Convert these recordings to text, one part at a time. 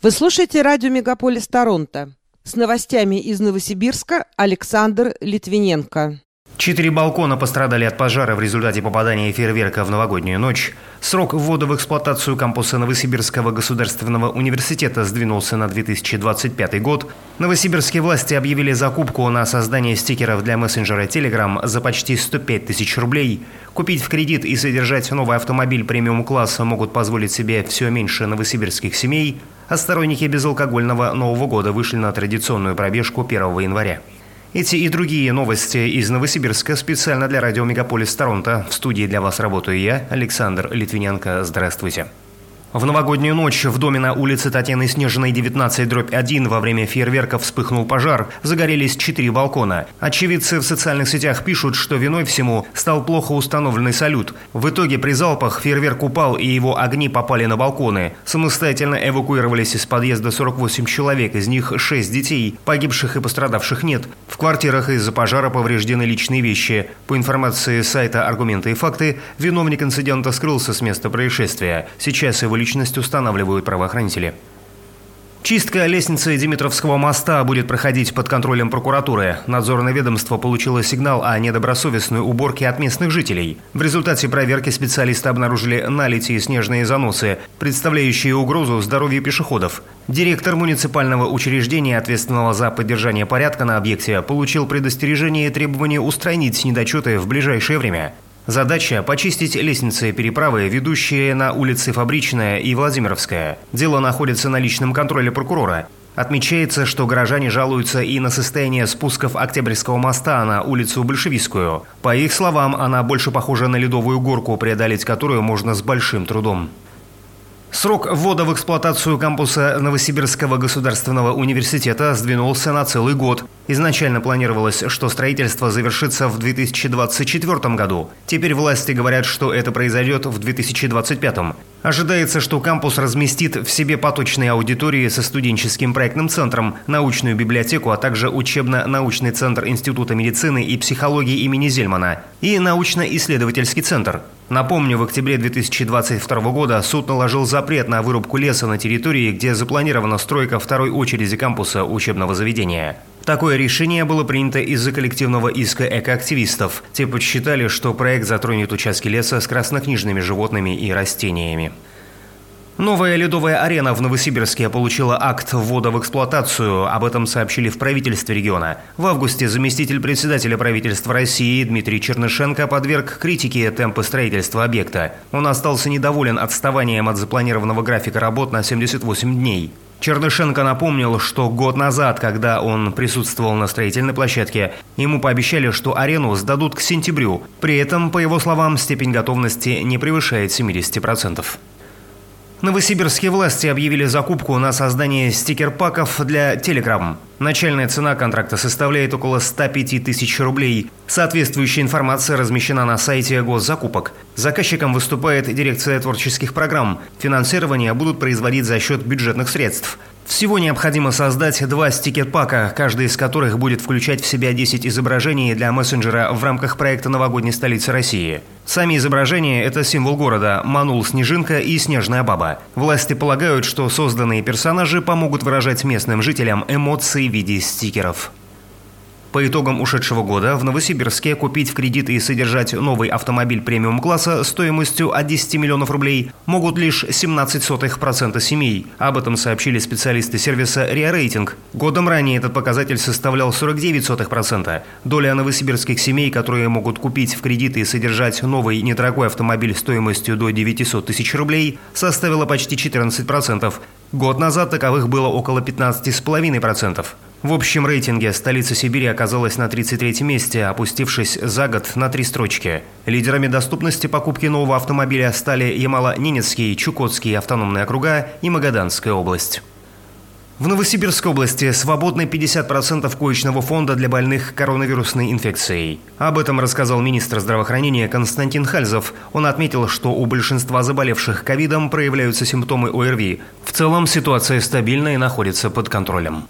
Вы слушаете радио «Мегаполис Торонто». С новостями из Новосибирска Александр Литвиненко. Четыре балкона пострадали от пожара в результате попадания фейерверка в новогоднюю ночь. Срок ввода в эксплуатацию кампуса Новосибирского государственного университета сдвинулся на 2025 год. Новосибирские власти объявили закупку на создание стикеров для мессенджера Telegram за почти 105 тысяч рублей. Купить в кредит и содержать новый автомобиль премиум-класса могут позволить себе все меньше новосибирских семей, а сторонники безалкогольного Нового года вышли на традиционную пробежку 1 января. Эти и другие новости из Новосибирска специально для радио «Мегаполис Торонто». В студии для вас работаю я, Александр Литвиненко. Здравствуйте. В новогоднюю ночь в доме на улице Татьяны Снежиной 19 дробь 1 во время фейерверка вспыхнул пожар. Загорелись четыре балкона. Очевидцы в социальных сетях пишут, что виной всему стал плохо установленный салют. В итоге при залпах фейерверк упал и его огни попали на балконы. Самостоятельно эвакуировались из подъезда 48 человек, из них 6 детей. Погибших и пострадавших нет. В квартирах из-за пожара повреждены личные вещи. По информации сайта «Аргументы и факты», виновник инцидента скрылся с места происшествия. Сейчас его личность устанавливают правоохранители. Чистка лестницы Димитровского моста будет проходить под контролем прокуратуры. Надзорное ведомство получило сигнал о недобросовестной уборке от местных жителей. В результате проверки специалисты обнаружили налити и снежные заносы, представляющие угрозу здоровью пешеходов. Директор муниципального учреждения, ответственного за поддержание порядка на объекте, получил предостережение и требование устранить недочеты в ближайшее время. Задача – почистить лестницы переправы, ведущие на улицы Фабричная и Владимировская. Дело находится на личном контроле прокурора. Отмечается, что горожане жалуются и на состояние спусков Октябрьского моста на улицу Большевистскую. По их словам, она больше похожа на ледовую горку, преодолеть которую можно с большим трудом. Срок ввода в эксплуатацию кампуса Новосибирского государственного университета сдвинулся на целый год. Изначально планировалось, что строительство завершится в 2024 году. Теперь власти говорят, что это произойдет в 2025. Ожидается, что кампус разместит в себе поточные аудитории со студенческим проектным центром, научную библиотеку, а также учебно-научный центр Института медицины и психологии имени Зельмана и научно-исследовательский центр. Напомню, в октябре 2022 года суд наложил запрет на вырубку леса на территории, где запланирована стройка второй очереди кампуса учебного заведения. Такое решение было принято из-за коллективного иска экоактивистов. Те подсчитали, что проект затронет участки леса с краснокнижными животными и растениями. Новая ледовая арена в Новосибирске получила акт ввода в эксплуатацию. Об этом сообщили в правительстве региона. В августе заместитель председателя правительства России Дмитрий Чернышенко подверг критике темпы строительства объекта. Он остался недоволен отставанием от запланированного графика работ на 78 дней. Чернышенко напомнил, что год назад, когда он присутствовал на строительной площадке, ему пообещали, что арену сдадут к сентябрю. При этом, по его словам, степень готовности не превышает 70%. Новосибирские власти объявили закупку на создание стикер-паков для Telegram. Начальная цена контракта составляет около 105 тысяч рублей. Соответствующая информация размещена на сайте госзакупок. Заказчиком выступает дирекция творческих программ. Финансирование будут производить за счет бюджетных средств. Всего необходимо создать два стикер-пака, каждый из которых будет включать в себя 10 изображений для мессенджера в рамках проекта «Новогодней столицы России». Сами изображения – это символ города, манул Снежинка и Снежная баба. Власти полагают, что созданные персонажи помогут выражать местным жителям эмоции в виде стикеров. По итогам ушедшего года в Новосибирске купить в кредит и содержать новый автомобиль премиум-класса стоимостью от 10 миллионов рублей могут лишь 17% семей. Об этом сообщили специалисты сервиса «Риа Рейтинг». Годом ранее этот показатель составлял 49%. Доля новосибирских семей, которые могут купить в кредит и содержать новый недорогой автомобиль стоимостью до 900 тысяч рублей, составила почти 14%. Год назад таковых было около 15,5%. В общем рейтинге столица Сибири оказалась на 33 месте, опустившись за год на три строчки. Лидерами доступности покупки нового автомобиля стали Ямало-Ненецкий, Чукотский автономные округа и Магаданская область. В Новосибирской области свободны 50% коечного фонда для больных коронавирусной инфекцией. Об этом рассказал министр здравоохранения Константин Хальзов. Он отметил, что у большинства заболевших ковидом проявляются симптомы ОРВИ. В целом ситуация стабильна и находится под контролем.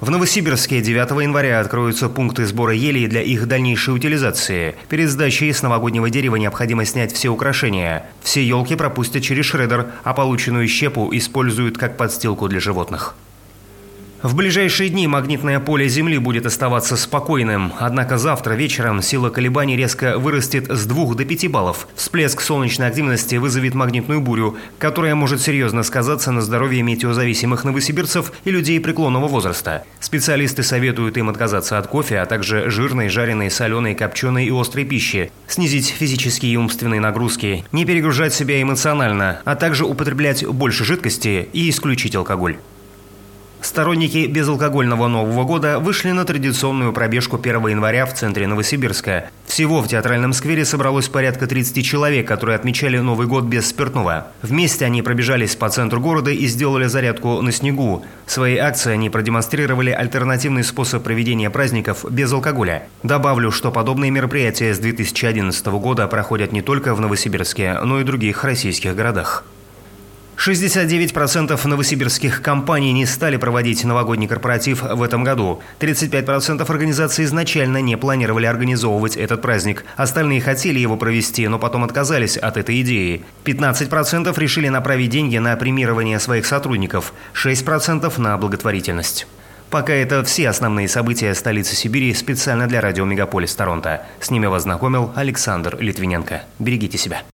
В Новосибирске 9 января откроются пункты сбора елей для их дальнейшей утилизации. Перед сдачей с новогоднего дерева необходимо снять все украшения. Все елки пропустят через шредер, а полученную щепу используют как подстилку для животных. В ближайшие дни магнитное поле Земли будет оставаться спокойным, однако завтра вечером сила колебаний резко вырастет с 2 до 5 баллов. Всплеск солнечной активности вызовет магнитную бурю, которая может серьезно сказаться на здоровье метеозависимых новосибирцев и людей преклонного возраста. Специалисты советуют им отказаться от кофе, а также жирной, жареной, соленой, копченой и острой пищи, снизить физические и умственные нагрузки, не перегружать себя эмоционально, а также употреблять больше жидкости и исключить алкоголь. Сторонники безалкогольного Нового года вышли на традиционную пробежку 1 января в центре Новосибирска. Всего в театральном сквере собралось порядка 30 человек, которые отмечали Новый год без спиртного. Вместе они пробежались по центру города и сделали зарядку на снегу. В своей акции они продемонстрировали альтернативный способ проведения праздников без алкоголя. Добавлю, что подобные мероприятия с 2011 года проходят не только в Новосибирске, но и других российских городах. 69% новосибирских компаний не стали проводить новогодний корпоратив в этом году. 35% организаций изначально не планировали организовывать этот праздник. Остальные хотели его провести, но потом отказались от этой идеи. 15% решили направить деньги на премирование своих сотрудников, 6% на благотворительность. Пока это все основные события столицы Сибири специально для радио «Мегаполис Торонто». С ними вас знакомил Александр Литвиненко. Берегите себя.